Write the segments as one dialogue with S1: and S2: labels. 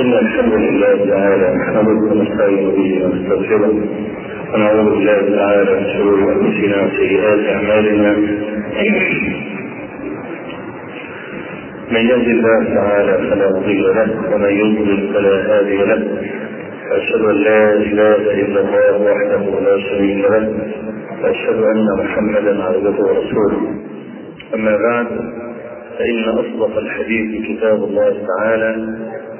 S1: إن الحمد لله تعالى نحمده ونستعين به ونستغفره ونعوذ بالله تعالى من شرور أنفسنا وسيئات أعمالنا. من يهد الله تعالى فلا مضل له ومن يضلل فلا هادي له. واشهد أن لا إله إلا الله وحده لا شريك له. واشهد أن محمدا عبده ورسوله. أما بعد فإن أصدق الحديث كتاب الله تعالى.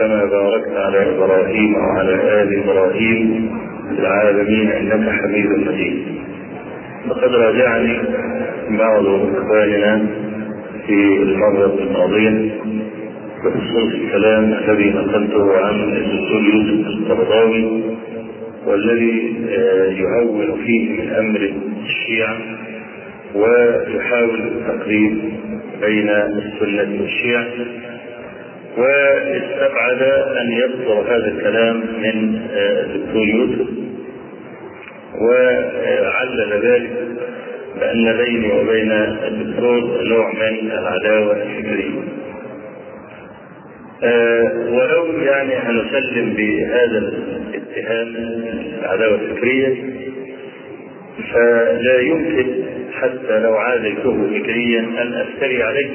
S1: كما باركت على إبراهيم وعلى آل إبراهيم في العالمين إنك حميد مجيد. لقد راجعني بعض إخواننا في المرة الماضية بخصوص الكلام الذي نقلته عن الدكتور يوسف القرضاوي والذي يهون فيه من أمر الشيعة ويحاول التقريب بين السنة والشيعة. واستبعد أن يصدر هذا الكلام من الدكتور يوسف. وعلل ذلك بأن بيني وبين الدكتور نوع من العداوة الفكرية. أه ولو يعني هنسلم بهذا الاتهام العداوة الفكرية فلا يمكن حتى لو عاديته فكريا أن أفتري عليه.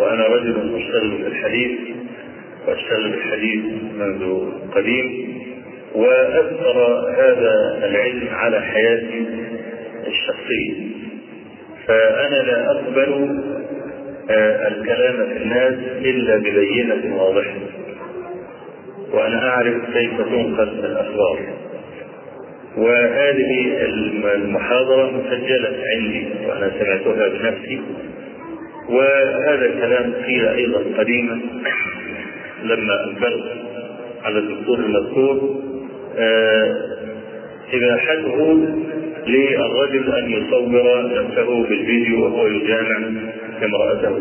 S1: وأنا رجل اشتغل في الحديث وأشتغل في الحديث منذ قديم وأثر هذا العلم على حياتي الشخصية. فأنا لا أقبل الكلام في الناس إلا ببينة واضحة وأنا أعرف كيف تنقل الأخبار. وهذه المحاضرة مسجلة عندي وأنا سمعتها بنفسي. وهذا الكلام قيل أيضا قديما لما انبغت على الدكتور المذكور اباحته للرجل أن يصور نفسه بالفيديو وهو يجامع امرأته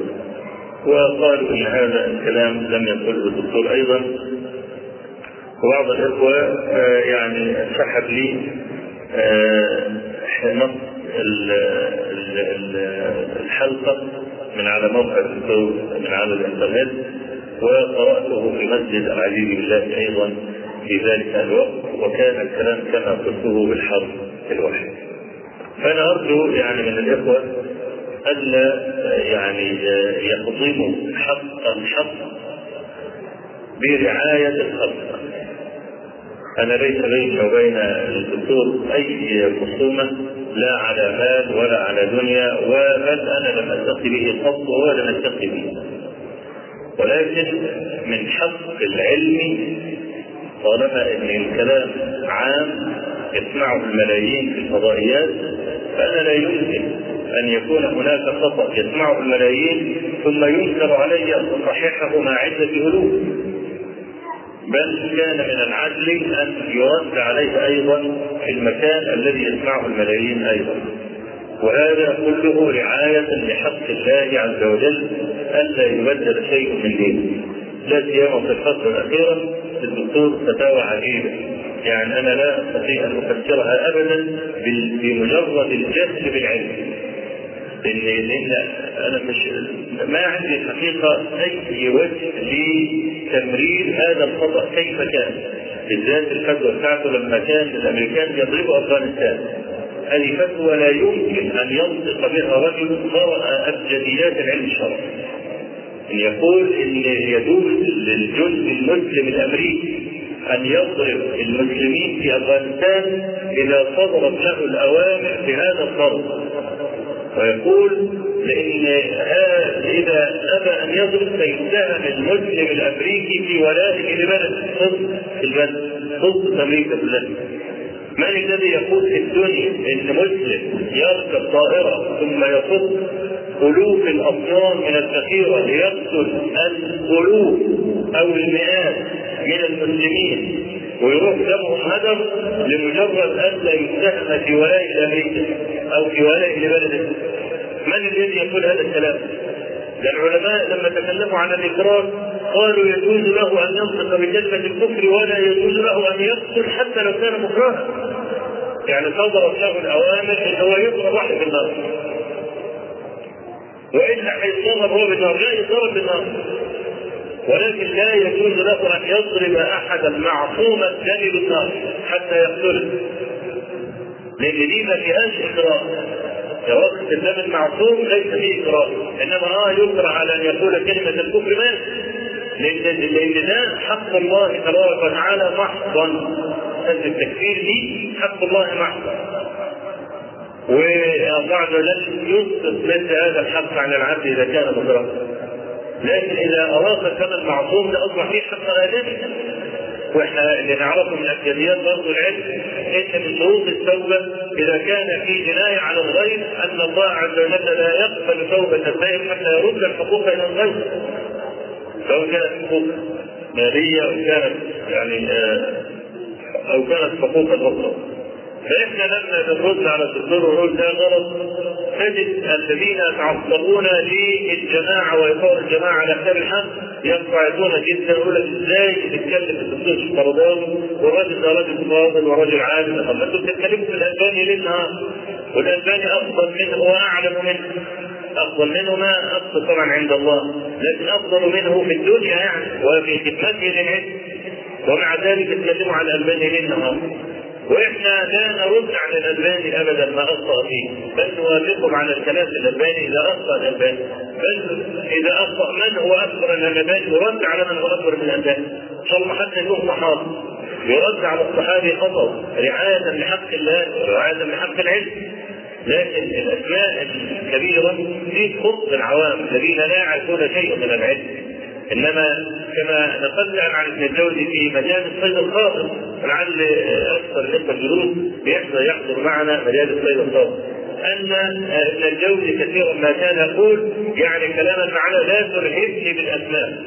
S1: وقالوا إن هذا الكلام لم يقله الدكتور أيضا. وبعض الإخوة يعني سحب لي نص الحلقة من على موقع الدكتور من على الإنترنت وقرأته في مسجد العزيز بالله أيضا في ذلك الوقت وكان الكلام كما قلته بالحرف الوحي. فأنا أرجو يعني من الإخوة الا يعني يقضموا حق الحق برعاية الخلق أنا ليس بيني وبين الدكتور أي خصومة لا على مال ولا على دنيا وبل أنا لم التقي به قط ولا التقي به. ولكن من حق العلم طالما إن الكلام عام يسمعه الملايين في الفضائيات فأنا لا يمكن أن يكون هناك خطأ. يسمعه الملايين ثم ينكر علي أن أصححه مع عدة هلوك بل كان من العدل أن يرد عليه أيضا في المكان الذي يسمعه الملايين أيضا. وهذا كله رعاية لحق الله عز وجل ألا يبدل شيء من دينه. لا سيما في الفترة الأخيرة الدكتور فتاوى عجيبة. يعني أنا لا أستطيع أن أفسرها أبدا بمجرد الجهل بالعلم. لأن لأن أنا مش ما عندي الحقيقة أي وجه لتمرير هذا الخطأ كيف كان. بالذات الفتوى بتاعته لما كان الأمريكان يضربوا أفغانستان هذه فتوى لا يمكن أن ينطق بها رجل قرأ أبجديات العلم الشرعي. إن يقول إن يجوز للجزء المسلم الأمريكي أن يضرب المسلمين في أفغانستان إذا صدرت له الأوامر بهذا الضرب. ويقول لإن إذا أبى أن يضرب فيتهم المسلم الأمريكي في ولائه لبلد ضد البلد. ضد أمريكا كلها. من الذي يقول في الدنيا إن مسلم يركب طائرة ثم يصد الوف الاطنان من الذخيرة ليقتل الالوف أو المئات من المسلمين ويروح دمهم هدر لمجرد أن لا يتهم في ولاء لامريكا أو في ولاء لبلده من الذي يقول هذا الكلام؟ العلماء لما تكلموا عن الاكراه قالوا يجوز له أن ينطق بكلمة الكفر ولا يجوز له أن يقتل حتى لو كان مكرها. يعني صدرت له الأوامر إن هو يضرب واحد بالنار. والا هيتضرب هو بالنار، لا يضرب بالنار. ولكن لا يجوز له أن يضرب أحدا معصوم الدم بالنار حتى يقتله. لأن دي ما فيهاش اكراه. وقت الدم المعصوم ليس فيه اكراه إنما آه يكره على أن يقول كلمة الكفر مات لأن لأن ده حق الله تبارك وتعالى محضا. التكفير دي حق الله محضا. عز وجل يسقط مثل هذا الحق عن العبد إذا كان مدركا لكن إذا اراد كما المعصوم ده أصبح فيه حق ادمي وإحنا اللي نعرفه من ابجديات برضه العلم إن من شروط التوبة إذا كان في جناية على الغير أن الله عز وجل لا يقبل توبة الغير حتى يرد الحقوق إلى الغير. سواء كانت حقوق مالية أو كانت يعني أو كانت حقوقا أخرى. فاحنا لما بنرد على الدكتور ونقول ده غلط تجد الذين يتعصبون للجماعة وايقاع الجماعة على خير الحق ينقعدون جدا يقول لك إزاي بتتكلم في الدكتور الشقرضاوي والراجل ده راجل فاضل وراجل عالم؟ طب ما بتتكلموا في الألباني ليه؟ النهار؟ والألباني أفضل منه وأعلم منه. أفضل منه ما افضل طبعا عند الله لكن أفضل منه في الدنيا يعني وفي خدمته للعلم. ومع ذلك يتكلموا على الألباني ليل نهار وإحنا لا نرد على الالباني ابدا ما اخطا فيه. بل نوافقهم على الكلام في الألباني إذا اخطا الالباني بل إذا اخطا من هو أكبر من الالباني يرد على من هو أكبر من الالباني ان شاء الله حتى يكون محاط يرد على الصحابي خطأ. رعاية لحق الله ورعاية لحق العلم. لكن الأسماء الكبيرة دي تخص العوام الذين لا يعرفون شيئا من العلم. إنما كما نقلنا عن ابن الجوزي في مجال الصيد الخاطر ولعل أكثر الاخوه الجلوس بيحضر يحضر معنا مجال الصيد الخاطر أن ابن الجوزي كثيرا ما كان يقول يعني كلاما معنا لا ترهبني بالأسماء.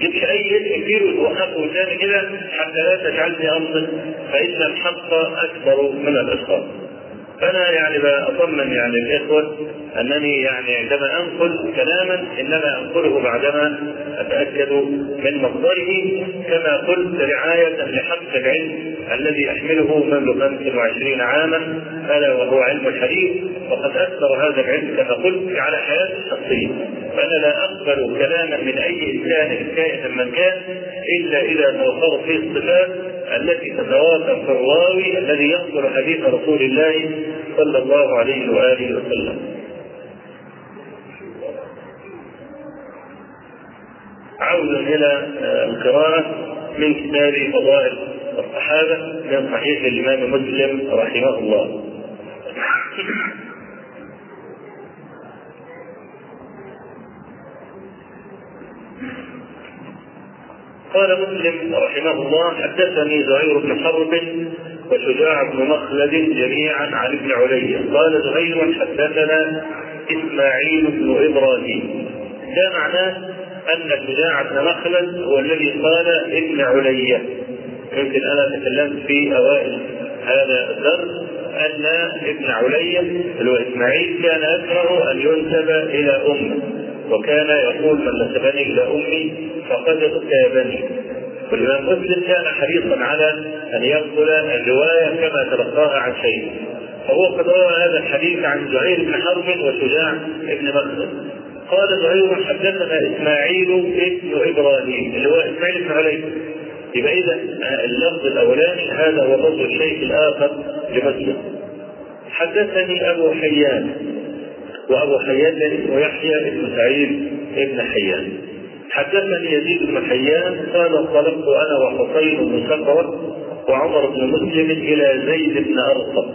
S1: جبت أي اسم كبير وتوقفه قدامي كده حتى لا تجعلني انطق فإن الحق أكبر من الاشخاص فأنا يعني بطمن يعني الإخوة أنني يعني عندما أنقل كلاما إنما أنقله بعدما أتأكد من مصدره كما قلت رعاية لحق العلم الذي أحمله منذ 25 عاما ألا وهو علم الحديث وقد اثر هذا العلم كما قلت على حياتي الشخصيه فأنا لا أقبل كلاما من أي إنسان كائنا من كان إلا إذا توفرت فيه الصفات التي تتوافق في الراوي الذي ينقل حديث رسول الله صلى الله عليه وآله وسلم. عودا إلى القراءة من كتاب فضائل الصحابة من صحيح الإمام مسلم رحمه الله. قال مسلم رحمه الله حدثني زهير بن حرب وشجاع بن مخلد جميعا عن ابن علي. قال زهير حدثنا إسماعيل بن إبراهيم. ده معناه أن شجاع بن مخلد هو الذي قال ابن علي. يمكن أنا تكلمت في أوائل هذا الدرس أن ابن علي اللي هو إسماعيل كان يكره أن ينسب إلى أمه وكان يقول من نسبني إلى أمي فقد اغتابني. والامام مسلم كان حريصا على أن ينقل الرواية كما تلقاها عن شيء فهو قد روى هذا الحديث عن زهير بن حرب وشجاع بن مخلد قال زهير حدثنا إسماعيل ابن إبراهيم اللي هو إسماعيل بن علي. يبقى اذا اللفظ الأولاني هذا هو لفظ الشيخ الآخر لمسلم. حدثني أبو حيان وأبو حيان اسمه يحيى بن سعيد بن حيان. حدثني يزيد بن حيان قال انطلقت أنا وحسين بن سقرة وعمر بن مسلم إلى زيد بن أرقم.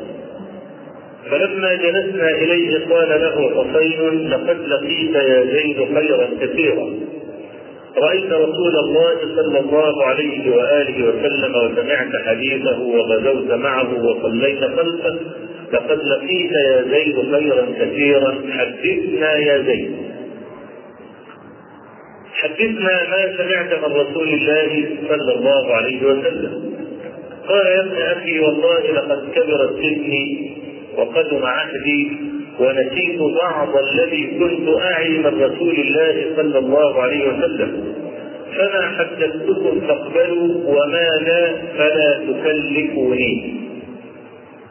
S1: فلما جلسنا إليه قال له حسين لقد لقيت يا زيد خيرا كثيرا. رأيت رسول الله صلى الله عليه وآله وسلم وسمعت حديثه وغزوت معه وصليت خلفه لقد لقيت يا زيد خيرا كثيرا حدثنا يا زيد. حدثنا ما سمعت من رسول الله صلى الله عليه وسلم. قال يا ابن أخي والله لقد كبرت سني وقدم عهدي ونسيت بعض الذي كنت أعي من رسول الله صلى الله عليه وسلم. فما حدثتكم فاقبلوا وما لا فلا تكلفوني.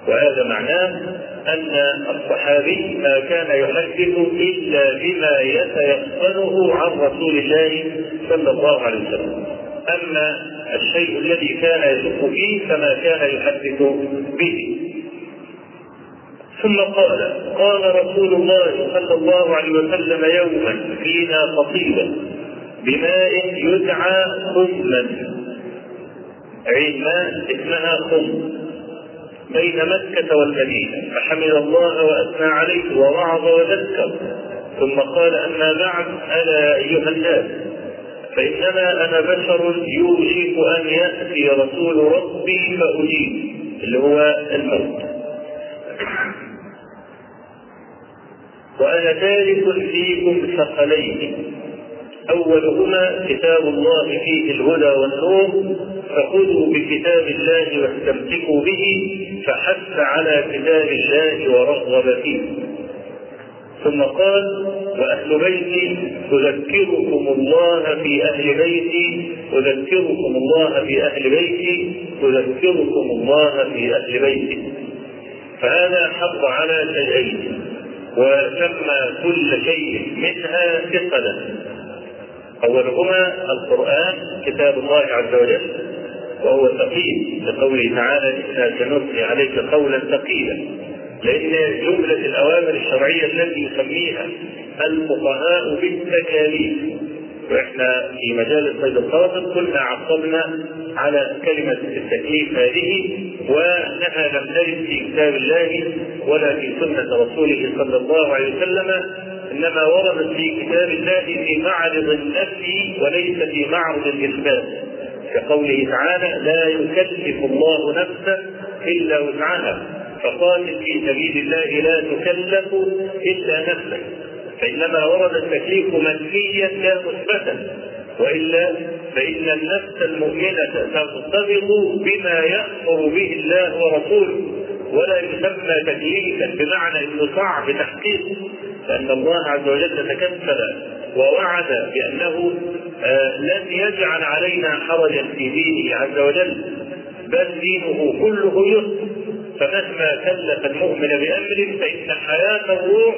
S1: وهذا معناه أن الصحابي ما كان يحدث إلا بما يتيقنه عن رسول الله صلى الله عليه وسلم. أما الشيء الذي كان يشك فيه فما كان يحدث به. ثم قال قال رسول الله صلى الله عليه وسلم يوما فينا قصيدة بماء يدعى خما عين ماء اسمها خم. بين مكة والمدينة فحمد الله وأثنى عليه ووعظ وذكر ثم قال أما بعد ألا أيها الناس فإنما أنا بشر يوشك أن يأتي رسول ربي فأجيب اللي هو الموت. وأنا تارك فيكم ثقلين. أولهما كتاب الله فيه الهدى والنور فخذوا بكتاب الله واستمسكوا به فحث على كتاب الله ورغب فيه. ثم قال وأهل بيتي أذكركم الله في أهل بيتي أذكركم الله في أهل بيتي أذكركم الله في أهل بيتي. فهذا حق على شيئين وسمى كل شيء منها ثقلا. أولهما القرآن كتاب الله عز وجل وهو ثقيل لقوله تعالى إنا سنلقي عليك قولا ثقيلا لأن جملة الأوامر الشرعية التي يسميها الفقهاء بالتكاليف. وإحنا في مجال الصيد الخاطر كنا عقبنا على كلمة التكليف هذه وانها لم ترد في كتاب الله ولا في سنة رسوله صلى الله عليه وسلم إنما وردت في كتاب الله في معرض النفي وليس في معرض الاثبات كقوله تعالى لا يكلف الله نفسا إلا وسعها فقاتل في سبيل الله لا تكلف إلا نفسك فإنما ورد التكليف منفيا لا مثبتا. وإلا فإن النفس المؤمنة ترتبط بما يأمر به الله ورسوله ولا يسمى تكليفا بمعنى إنه صعب تحقيقه لأن الله عز وجل تكفل ووعد بأنه آه لن يجعل علينا حرجا في دينه عز وجل بل دينه كله يسر. فمهما كلف المؤمن بأمر فإن حياة الروح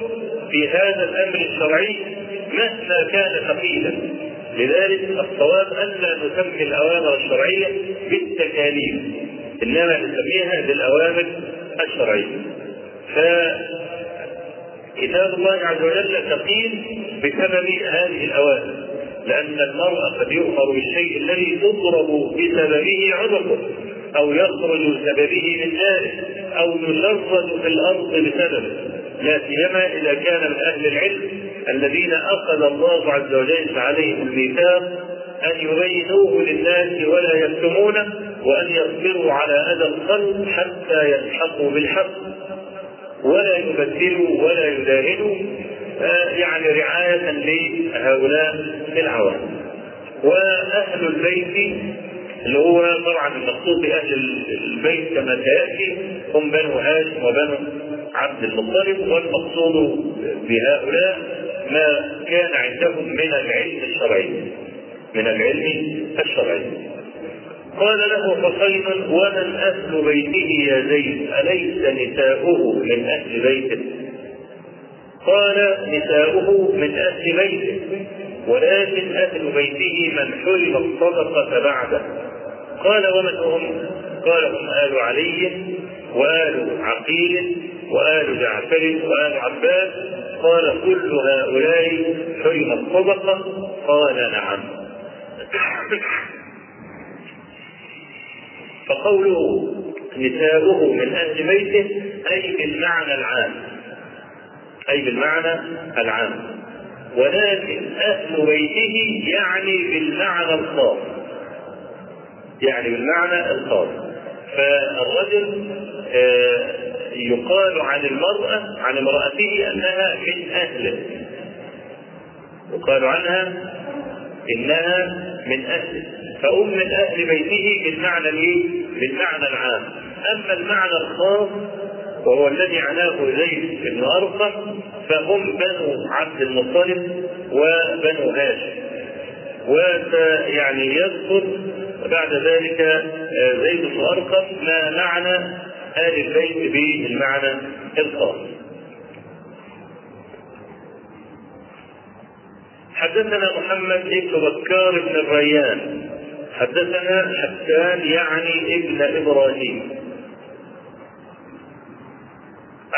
S1: في هذا الأمر الشرعي مهما كان ثقيلا. لذلك الصواب ألا نسمي الأوامر الشرعية بالتكاليف إنما نسميها بالأوامر الشرعية. فكتاب الله عز وجل ثقيل بسبب هذه الاوامر لأن المرء قد يؤمر بالشيء الذي تضرب بسببه عنقه أو يخرج بسببه من داره أو يشرد في الأرض بسببه. لا سيما إذا كان من أهل العلم الذين أخذ الله عز وجل عليهم الميثاق أن يبينوه للناس ولا يكتمونه وأن يصبروا على أذى الخلق حتى يلحقوا بالحق. ولا يبدلوا ولا يداهنوا يعني رعاية لهؤلاء العوام. وأهل البيت اللي هو طبعا المقصود بأهل البيت كما سيأتي هم بنو هاشم وبنو عبد المطلب والمقصود بهؤلاء ما كان عندهم من العلم الشرعي من العلم الشرعي. قال له حسين ومن أهل بيته يا زيد؟ أليس نساؤه من أهل بيته؟ قال نساؤه من أهل بيته ولكن أهل بيته من حرم الصدقة بعده. قال ومن هم؟ قال هم آل علي وآل عقيل وآل جعفر وآل عباس. قال كل هؤلاء حرم الصدقة. قال نعم. فقوله نساؤه من أهل بيته أي بالمعنى العام. أي بالمعنى العام. ولكن أهل بيته يعني بالمعنى الخاص. يعني بالمعنى الخاص. فالرجل يقال عن المرأة عن امرأته أنها من أهله. يقال عنها إنها من أهله. فأم من أهل بيته بالمعنى الإيه؟ بالمعنى العام. أما المعنى الخاص وهو الذي عناه زيد بن أرقم فهم بنو عبد المطلب وبنو هاشم. ويعني يذكر بعد ذلك زيد بن أرقم ما معنى آل البيت بالمعنى الخاص. حدثنا محمد بن بكار بن الريان. حدثنا حسان يعني ابن إبراهيم.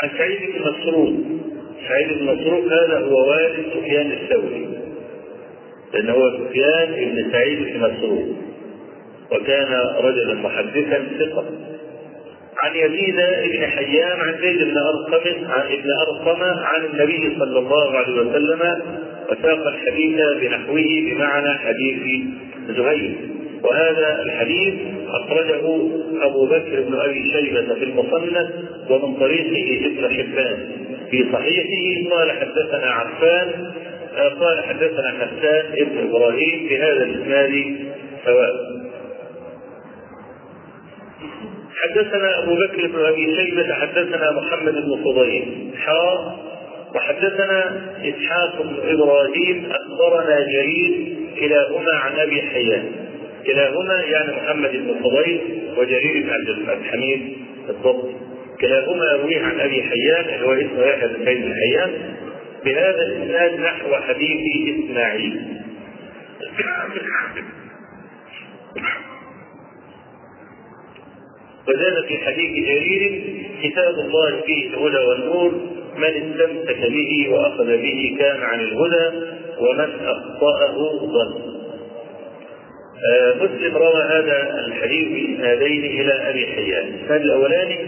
S1: عن سعيد بن مسروق. سعيد بن مسروق هذا هو والد سفيان الثوري. لأن هو سفيان بن سعيد بن مسروق. وكان رجلا محدثا ثقة. عن يزيد بن حيان عن زيد بن أرقم عن ابن أرقم عن النبي صلى الله عليه وسلم وساق الحديث بنحوه بمعنى حديث زهير. وهذا الحديث أخرجه أبو بكر بن أبي شيبة في المصنف ومن طريقه ابن حبان. في صحيحه قال حدثنا عفان قال حدثنا حسان ابن إبراهيم بهذا الإسناد سواء. حدثنا أبو بكر بن أبي شيبة حدثنا محمد بن فضيل حار وحدثنا إسحاق بن إبراهيم أخبرنا جرير كلاهما عن أبي حيان. كلاهما يعني محمد بن فضيل وجرير بن عبد الحميد بالضبط كلاهما يرويه عن أبي حيان اللي هو اسمه يحيى بن سعيد حيان. بهذا الإسناد نحو حديث إسماعيل. وزاد في حديث جرير كتاب الله فيه الهدى والنور من استمسك به وأخذ به كان عن الهدى ومن أخطأه ضل. مسلم روى هذا الحديث باسنادين إلى أبي حيان، الاسناد الأولاني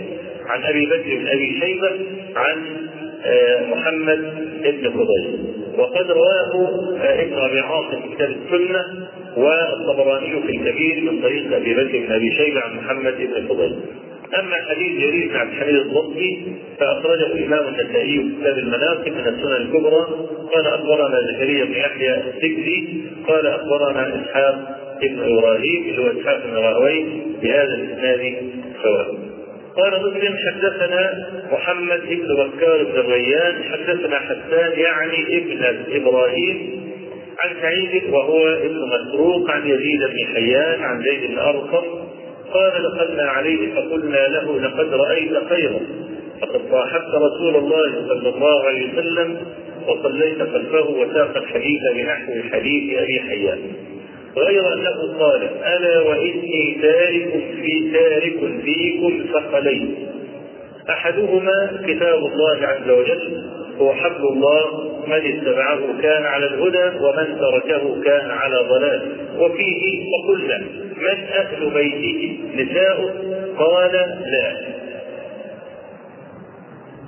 S1: عن أبي بكر بن أبي شيبة عن محمد بن فضيل وقد رواه ابن أبي عاصم في كتاب السنة والطبراني في الكبير من طريق أبي بكر بن أبي شيبة عن محمد بن فضيل. أما حديث جرير بن عبد الحميد الضبطي فأخرجه الإمام النسائي في كتاب المناقب من السنن الكبرى قال أخبرنا زكريا بن يحيى السكري قال أخبرنا إسحاق ابن إبراهيم اللي هو إسحاق بن راهوي بهذا الإسناد سواء. قال مسلم حدثنا محمد بن بكار بن الريان حدثنا حسان يعني ابن إبراهيم عن سعيد وهو ابن مسروق عن يزيد بن حيان عن زيد بن أرقم قال دخلنا عليه فقلنا له لقد رأيت خيرا. فقد صاحبت رسول الله صلى الله عليه وسلم وصليت خلفه وساق الحديث بنحو حديث أبي حيان. غير أنه قال ألا وإني تارك في تارك فيكم ثقلين أحدهما كتاب الله عز وجل هو حبل الله من اتبعه كان على الهدى ومن تركه كان على ضلال. وفيه فقلنا من أهل بيته نساؤه قال لا.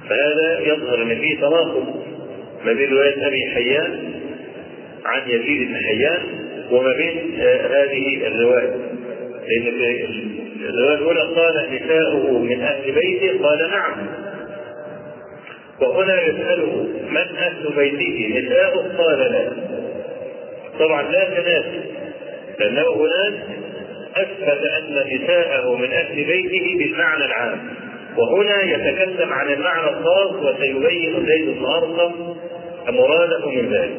S1: فهذا يظهر أن فيه تناقض ما بين رواية أبي حيان عن يزيد بن حيان وما بين هذه الرواية. لأن في الرواية الأولى قال نساؤه من أهل بيته؟ قال نعم. وهنا يسأله من أهل بيته؟ نساؤه؟ قال لا. طبعا لا تناسب لأنه هناك أثبت أن نساءه من أهل بيته بالمعنى العام. وهنا يتكلم عن المعنى الخاص وسيبين زيد بن أرقم مراده من ذلك.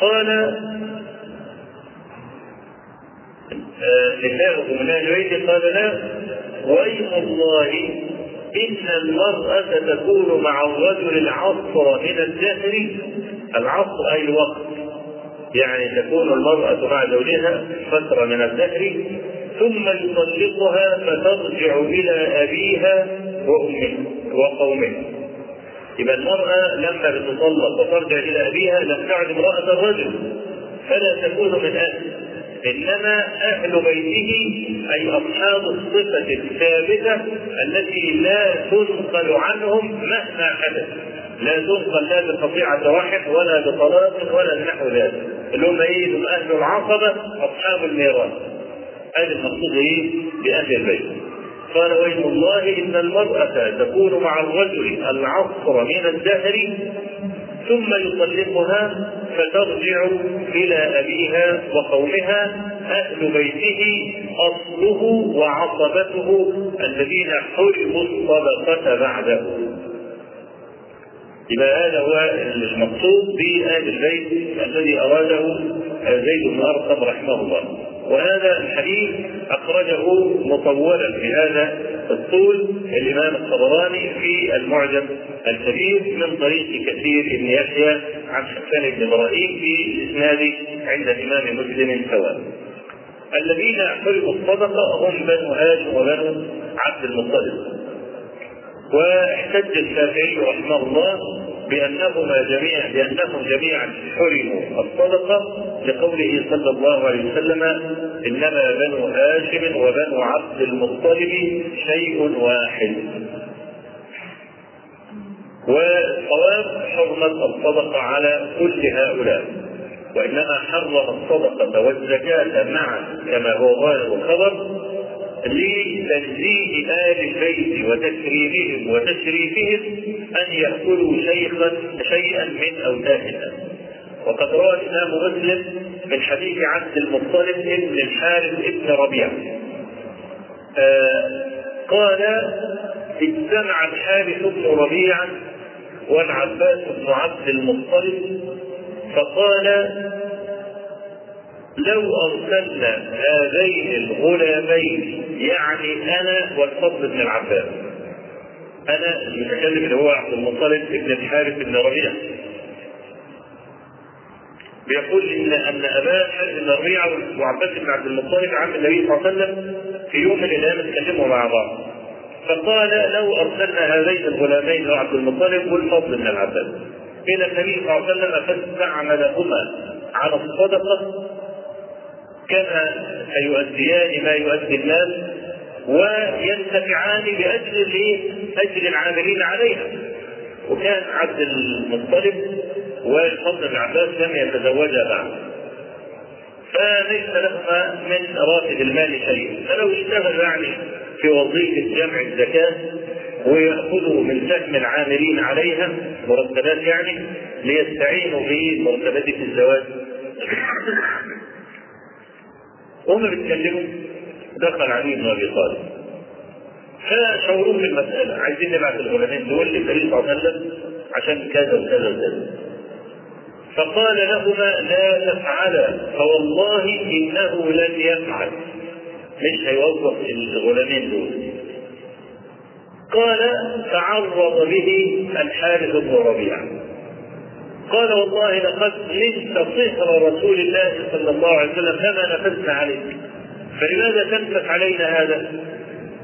S1: قال نساؤه من أهل بيته قال لا وايم الله إن المرأة تكون مع الرجل العصر من الدهر العصر أي الوقت. يعني تكون المرأة مع زوجها فترة من الدهر ثم يطلقها فترجع إلى أبيها وامها وقومها يبقى المرأة لما بتطلق وترجع إلى أبيها لم تعد امرأة الرجل فلا تكون من أهل. إنما أهل بيته أي أصحاب الصفة الثابتة التي لا تنقل عنهم مهما حدث. لا تنقل لا بقطيعة رحم ولا بطلاق ولا نحو ذلك. اللي هم إيه؟ هم أهل العصبة أصحاب الميراث. هذا المقصود إيه؟ بأهل البيت. قال ويل الله إن المرأة تكون مع الرجل العصر من الدهر ثم يطلقها فترجع إلى أبيها وقومها أهل بيته أصله وعصبته الذين حرموا الصدقة بعده. يبقى هذا هو المقصود بآل البيت الذي أراده زيد بن أرقم رحمه الله. وهذا الحديث أخرجه مطولا بهذا الطول الإمام الطبراني في المعجم الكبير من طريق كثير بن يحيى عن حسان بن إبراهيم في إسناد عند الإمام مسلم سواء. الذين حرموا الصدقة هم بنو هاشم وبنو عبد المطلب. واحتج الشافعي رحمه الله بأنهما جميعا بأنهم جميعا حرموا الصدقة لقوله صلى الله عليه وسلم إنما بنو هاشم وبنو عبد المطلب شيء واحد. والصواب حرمت الصدقة على كل هؤلاء وإنما حرم الصدقة والزكاة معا كما هو ظاهر الخبر لتنزيه آل البيت وتكريمهم وتشريفهم أن يأكلوا شيخا شيئا من أوتاد الناس. وقد روى الإمام مسلم من حديث عبد المطلب بن الحارث بن ربيعة. آه قال اجتمع الحارث بن ربيعة والعباس بن عبد المطلب فقال لو أرسلنا هذين الغلامين يعني أنا والفضل بن العباس. أنا المتكلم اللي هو عبد المطلب بن الحارث بن ربيعة. بيقول ان أن اباه حارث بن ربيعة وعباس بن عبد المطلب عم النبي صلى الله عليه وسلم في يوم من الأيام اتكلموا مع بعض. فقال لو أرسلنا هذين الغلامين عبد المطلب والفضل بن العباس. إلى النبي صلى الله عليه وسلم فاستعملهما على الصدقة كما سيؤديان ما يؤدي الناس وينتفعان لاجل أجل العاملين عليها. وكان عبد المطلب والفضل بن عباس لم يتزوجا بعد. فليس لهما من راتب المال شيء. فلو اشتغلوا يعني في وظيفة جمع الزكاة ويأخذوا من سهم العاملين عليها مرتبات يعني ليستعينوا بمرتبات في الزواج. وهم بيتكلموا. دخل علي بن أبي طالب. فشاوروه في المسألة. عايزين نبعث الغلامين دول للنبي صلى الله عليه وسلم عشان كذا وكذا وكذا. فقال لهما لا تفعلا. فوالله إنه لن يفعل. مش هيوظف الغلامين دول. قال تعرض به الحارث بن ربيعة. قال والله لقد نلت صهر رسول الله صلى الله عليه وسلم فما نفذنا عليك. فلماذا تنفث علينا هذا؟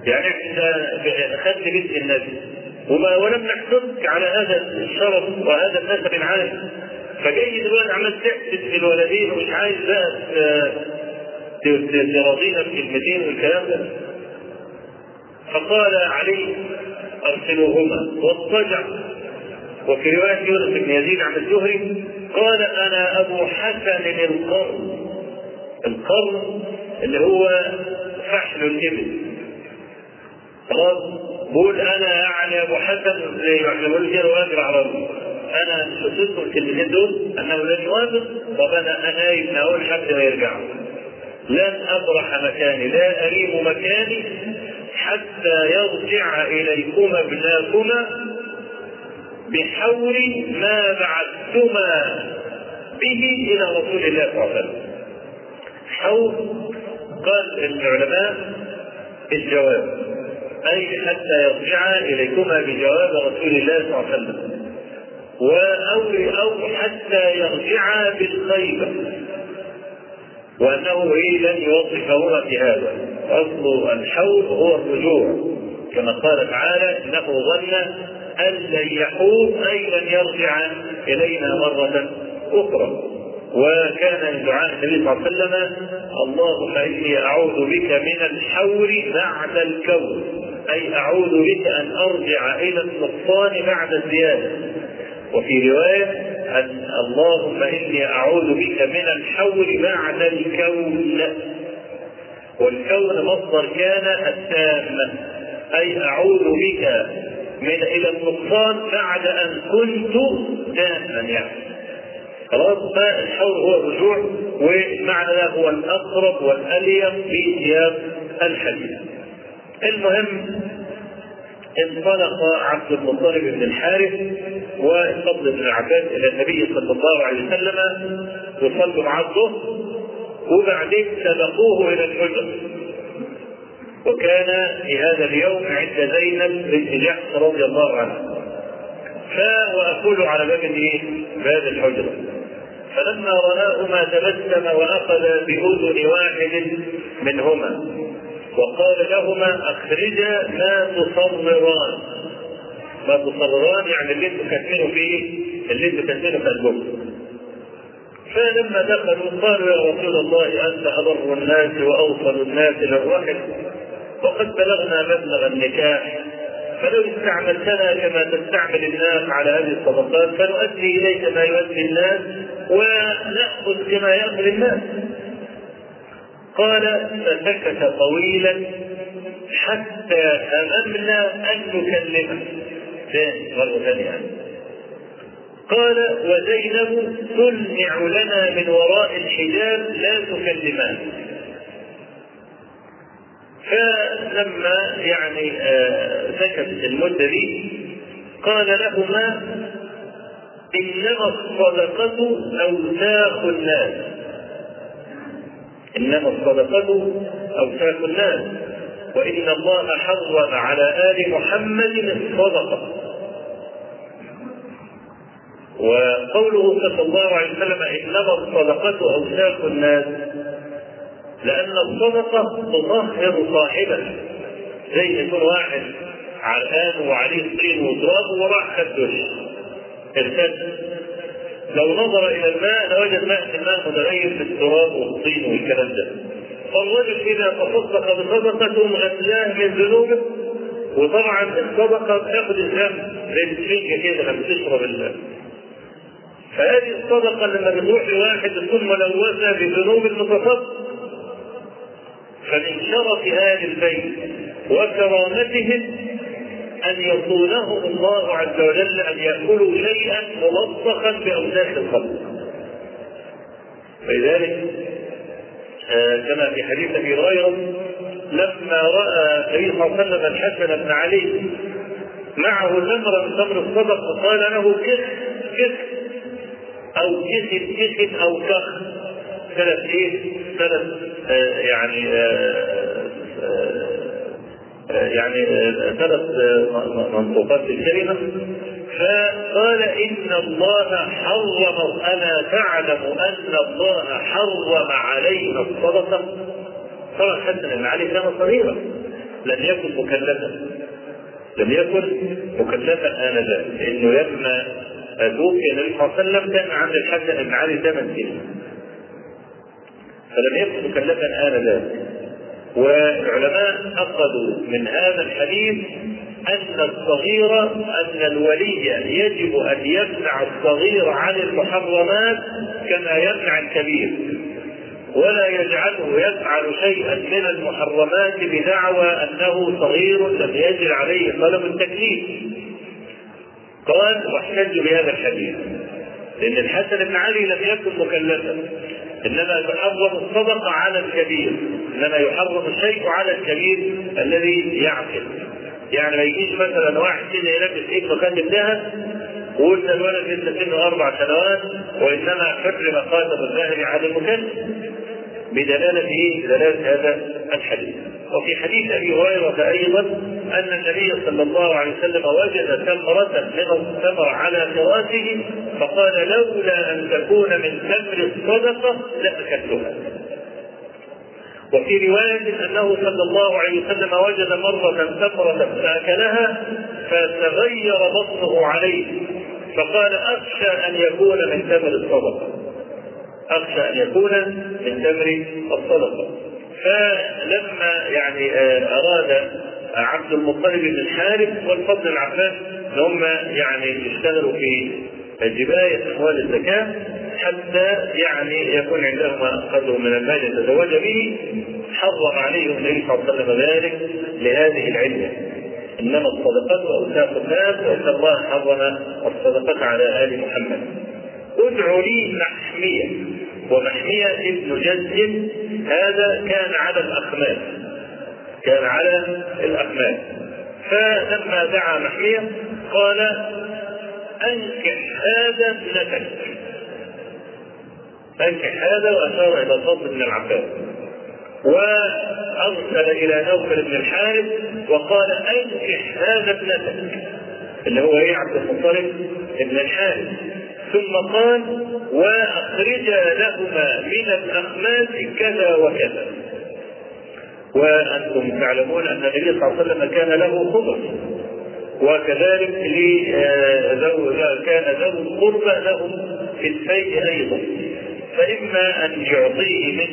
S1: يعني إحنا اخذت بيت النبي. وما ولم نحسدك على هذا الشرف وهذا النسب العالي فجاي دلوقتي عمال تحسد في الولدين ومش عايز بقى تراضينا بكلمتين والكلام ده. فقال علي أرسلوهما. واضطجع. وفي رواية يونس بن يزيد عن الزهري قال أنا أبو حسن القرن. القرن اللي هو فحل الإبل. خلاص بقول أنا يعني أبو حسن زي ما إحنا بنقول كده وأجر على أنا شفت الكلمتين دول أنه لن يوافق طب أنا نايم أقول حتى ما يرجع لن أبرح مكاني لا أريم مكاني حتى يرجع إليكما ابناكما بحول ما بعثتما به إلى رسول الله صلى الله عليه وسلم. حول قال العلماء الجواب أي حتى يرجع إليكما بجواب رسول الله صلى الله عليه وسلم. أو أو حتى يرجع بالخيبة وأنه إيه لن يوظفهما في هذا أصل الحول هو الرجوع كما قال تعالى إنه ظن أن لن يحوط أي لن يرجع إلينا مرة أخرى. وكان من دعاء النبي صلى الله عليه وسلم اللهم إني أعوذ بك من الحول بعد الكون. أي أعوذ بك أن أرجع إلى النقصان بعد الزيادة. وفي رواية أن اللهم إني أعوذ بك من الحول بعد الكون. والكون مصدر كان التامة. أي أعوذ بك من إلى النقصان بعد أن كنت تاما يعني خلاص فالحول هو الرجوع والمعنى ده هو الأقرب والأليق في سياق الحديث. المهم انطلق عبد المطلب بن الحارث والفضل بن العباس إلى النبي صلى الله عليه وسلم يصلوا مع الظهر وبعدين سبقوه إلى الحجر وكان في هذا اليوم عند زينب بنت جحش رضي الله عنها. فوقفوا على باب الإيه؟ باب الحجرة. فلما رآهما تبسم وأخذ بأذن واحد منهما وقال لهما أخرجا ما تصرران ما تصرران يعني اللي كاتبينه فيه اللي في البوك. فلما دخلوا قالوا يا رسول الله أنت أبر الناس وأوصل الناس إلى الرحم وقد بلغنا مبلغ النكاح فلو استعملتنا كما تستعمل الناس على هذه الصدقات فنؤدي إليك ما يؤدي الناس ونأخذ كما يأخذ الناس. قال فسكت طويلا حتى هممنا أن نكلمه. ثاني مرة ثانية. قال وزينب تلمع لنا من وراء الحجاب لا تكلمان فلما يعني سكتت المدة دي قال لهما إنما الصدقة أوساخ الناس. إنما الصدقة أوساخ الناس. وإن الله حرم على آل محمد الصدقة. وقوله صلى الله عليه وسلم إنما الصدقة أوساخ الناس. لأن الصدقة تطهر صاحبها. زي يكون واحد عرقان وعليه طين وتراب وراح خد دش لو نظر إلى الماء لوجد ماء الماء متغير في التراب والطين والكلام ده. فالرجل إذا تصدق بصدقة غسلاه من ذنوبه وطبعا الصدقة بتاخد الذنب زي الشيكة كده لما تشرب الماء. فهذه الصدقة لما بتروح لواحد تكون ملوثة بذنوب المتصدق فمن شرف أهل البيت وكرامتهم أن يصونهم الله عز وجل أن يأكلوا شيئا ملطخا بأوساخ الخلق. فلذلك آه كما في حديث أبي هريرة لما رأى النبي صلى الله عليه وسلم الحسن بن علي معه تمرا من تمر الصدق قال له كف كف أو كسب كسب أو كخ ثلاث إيه؟ ثلاث يعني آه آه يعني ثلاث منطوقات الكلمة فقال إن الله حرم ألا تعلم أن الله حرم علينا الصدقة؟ طبعا حسن بن علي كان صغيرا لم يكن مكلفا. لم يكن مكلفا آنذاك لأنه لما توفي النبي صلى الله عليه وسلم كان عند الحسن بن علي ثمان سنين. فلم يكن مكلفا آنذاك والعلماء أخذوا من هذا الحديث أن الصغير أن الولي يجب أن يمنع الصغير عن المحرمات كما يمنع الكبير ولا يجعله يفعل شيئا من المحرمات بدعوى أنه صغير لم يجر عليه قلم التكليف. قال واحتجوا بهذا الحديث لأن الحسن بن علي لم يكن مكلفا. إنما يحرم الصدقه على الكبير. إنما يحرم الشيء على الكبير الذي يعقل. يعني ما يجيش مثلا واحد كده يلبس ابنه خاتم ذهب وقلنا الولد لسه سنه أربع سنوات وإنما حرم خاتم الذهب على المكلف. بدلالة إيه؟ بدلالة هذا الحديث. وفي حديث أبي هريرة أيضا أن النبي صلى الله عليه وسلم وجد تمرة من التمر على فراشه فقال لولا أن تكون من تمر الصدقة لأكلتها. وفي رواية أنه صلى الله عليه وسلم وجد مرة تمرة فأكلها فتغير بطنه عليه فقال أخشى أن يكون من تمر الصدقة أخشى أن يكون من تمر الصدقة فلما يعني أراد عبد المطلب بن الحارث والفضل العباس ان هم يعني يشتغلوا في جباية أموال الزكاة حتى يعني يكون عندهما قدر من المال يتزوج به. حرم عليهم النبي صلى الله عليه وسلم ذلك لهذه العلة. إنما الصدقات اوساخ الناس وإن الله حرم الصدقة على آل محمد. ادع لي محمية. ومحميه ابن جد هذا كان على الاخماس كان على الاخماس فلما دعا محمية قال أنكح هذا ابنتك. أنكح هذا واشار إلى الفضل بن العباس. وأرسل إلى نوفل بن الحارث وقال أنكح هذا ابنتك. اللي هو إيه عبد المطلب بن الحارث. ثم قال واخرجا لهما من الأخماس كذا وكذا. وأنتم تعلمون أن النبي صلى الله عليه وسلم كان له خبر وكذلك كان ذو القربى لهم في الفيء أيضا. فإما أن يعطيه من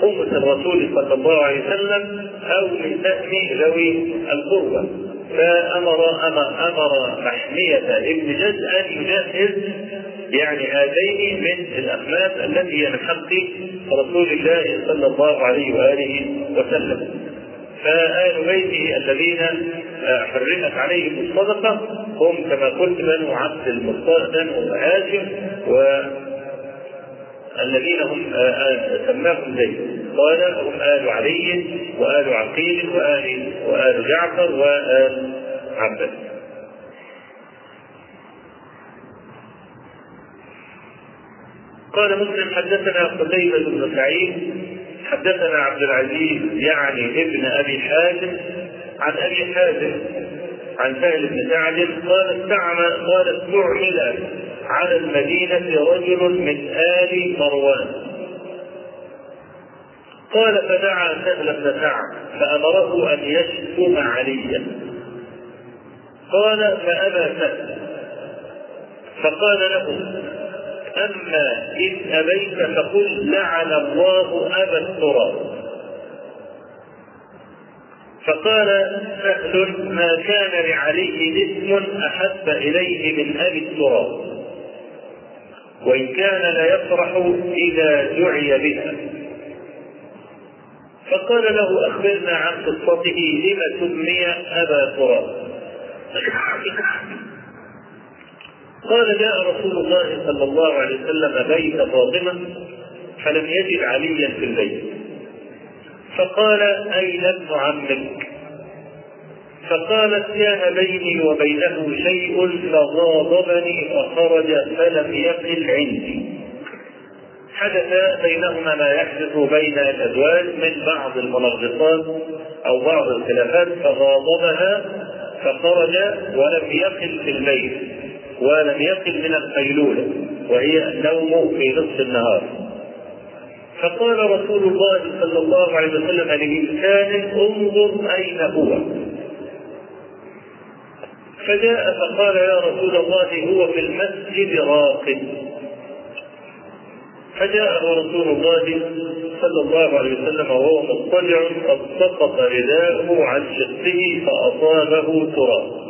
S1: خمس الرسول صلى الله عليه وسلم أو من سهم ذوي القربى. فامر أمر أمر محمية ابن جد أن يجهز يعني هذين من الأخلاق التي هي من حق رسول الله صلى الله عليه وآله وسلم. فآل بيته الذين حرمت عليهم الصدقة هم كما قلت بنو عبد المطلب بنو هاشم و الذين هم سماهم زيد. قال هم آل علي وآل عقيل وآل وآل جعفر وآل عباس قال مسلم حدثنا قتيبة بن سعيد حدثنا عبد العزيز يعني ابن أبي حازم عن أبي حازم عن سهل بن سعد قال استعمل قال استعمل على المدينة رجل من آل مروان. قال فدعا سهل بن سعد فأمره أن يشتم عليا. قال فأبى سهل. فقال له أما إن أبيت فقل لعن الله أبا التراب فقال سهل ما كان لعلي اسم أحب إليه من أبي التراب وإن كان ليفرح إذا دعي بها. فقال له أخبرنا عن قصته لم سمي أبا تراب قال جاء رسول الله صلى الله عليه وسلم بيت فاطمة فلم يجد عليا في البيت. فقال أين ابن عمك؟ فقالت كان بيني وبينه شيء فغاضبني فخرج فلم يقل عندي. حدث بينهما ما يحدث بين الأزواج من بعض المنغصات أو بعض الخلافات فغاضبها فخرج ولم يقل في الليل ولم يقل من القيلولة وهي النوم في نصف النهار. فقال رسول الله صلى الله عليه وسلم لإنسان انظر أين هو. فجاء فقال يا رسول الله هو في المسجد راقد فجاءه رسول الله صلى الله عليه وسلم وهو مضطجع قد سقط رداءه عن شقه فأصابه تراب.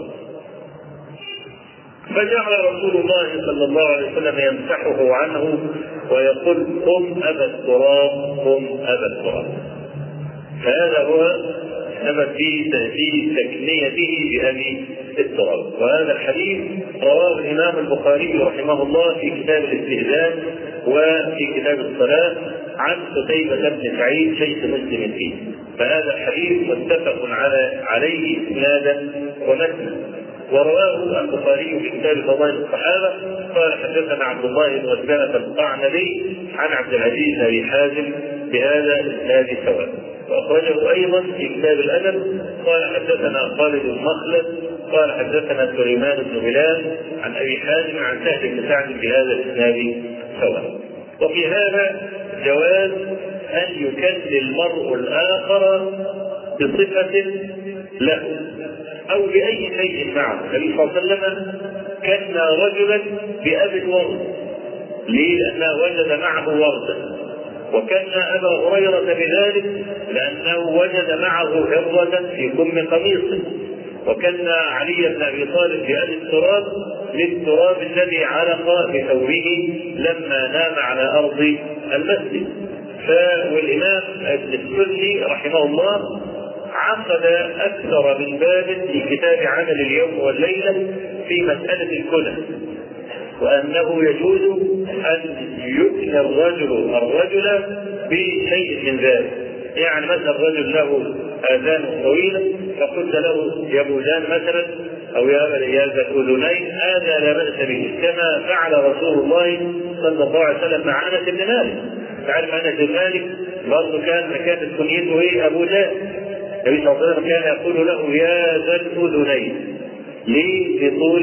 S1: فجعل رسول الله صلى الله عليه وسلم يمسحه عنه ويقول قم أبا التراب قم أبا التراب. فهذا هو سبب في في تكنيته بأبي التراب وهذا الحديث رواه الإمام البخاري رحمه الله في كتاب الاستئذان وفي كتاب الصلاة عن قتيبة بن سعيد شيخ مسلم فيه. فهذا الحديث متفق على عليه إسنادا ومتنا ورواه البخاري في كتاب فضائل الصحابة. قال حدثنا عبد الله بن مسلمة القعنبي عن عبد العزيز بن حازم بهذا الاسناد سواء. وأخرجه أيضا في كتاب الأدب قال حدثنا خالد بن مخلد قال حدثنا سليمان بن بلال عن أبي حازم عن سهل بن سعد بهذا الإسناد سواء. وفي هذا جواز أن يكلم المرء الآخر بصفة له أو بأي شيء معه. النبي صلى الله عليه وسلم كان رجلا بابي الورد؟ لأنه وجد معه وردا وكأن أبا هريرة بذلك لأنه وجد معه هره في كم قميصه وكأن علي بن أبي طالب بابي التراب للتراب الذي علق بثوبه لما نام على أرض المسجد. والامام ابن السني رحمه الله عقد أكثر من باب في كتاب عمل اليوم والليلة في مسألة الكنى. وأنه يجوز أن يكنى الرجل الرجل بشيء من ذلك. يعني مثلا رجل له آذان طويله فقلت له يا بودان مثلا أو يا يا ذا الأذنين هذا لا بأس به كما فعل رسول الله صلى الله عليه وسلم مع أنس بن مالك. تعرف أنس بن مالك برضه كان كانت كنيته إيه أبو جهل النبي صلى الله عليه وسلم كان يقول له يا ذا الأذنين ليه بطول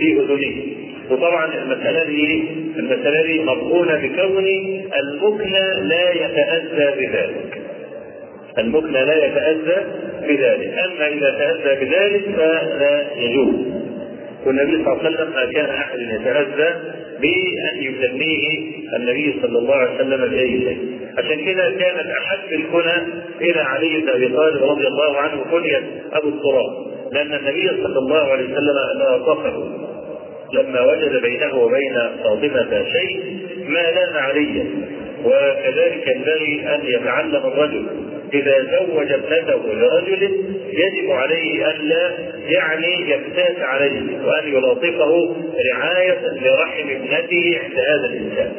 S1: في أذنيه؟ وطبعا المسألة دي المسألة دي مضمونة بكون المكنى لا يتأذى بذلك. المكنى لا يتأذى بذلك، أما إذا تأذى بذلك فلا يجوز. والنبي صلى الله عليه وسلم ما كان أحد يتأذى بأن يسميه النبي صلى الله عليه وسلم بأي شيء. عشان كده كانت أحب الكنى إلى علي بن أبي طالب رضي الله عنه كنية أبو التراب، لأن النبي صلى الله عليه وسلم لاطفه لما وجد بينه وبين فاطمة شيء ما لام عليا وكذلك ينبغي أن يتعلم الرجل إذا زوج ابنته لرجل يجب عليه ألا يعني يفتات عليه وأن يلاطفه رعاية لرحم ابنته عند هذا الإنسان.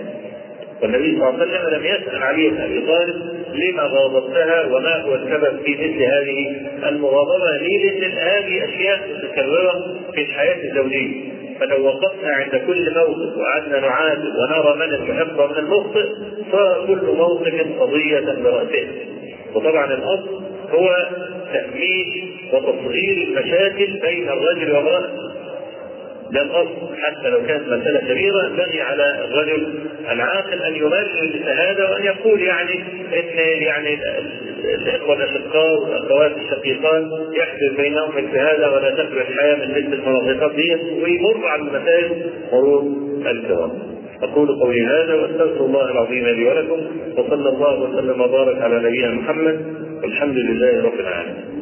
S1: والنبي صلى الله عليه وسلم لم يسأل علي بن أبي طالب لما غاضبتها وما هو السبب في مثل هذه المغاضبة ليه؟ لأن هذه أشياء متكررة في الحياة الزوجية فلو وقفنا عند كل موقف وقعدنا نعاتب ونرى من المحب ومن المخطئ صار كل موقف قضية برأسه. وطبعا الأصل هو تهميش وتصغير المشاكل بين الرجل والمرأة ده الاصل حتى لو كانت مسألة كبيرة ينبغي على الرجل العاقل أن يمرر هذا وأن يقول يعني ان يعني الإخوة الأشقاء والأخوات الشقيقات يحدث بينهم مثل هذا ولا تخلو الحياة من مثل المناطقات دي ويمر على المسائل مرور الكرام. أقول قولي هذا وأستغفر الله العظيم لي ولكم وصلى الله وسلم وبارك على نبينا محمد والحمد لله رب العالمين.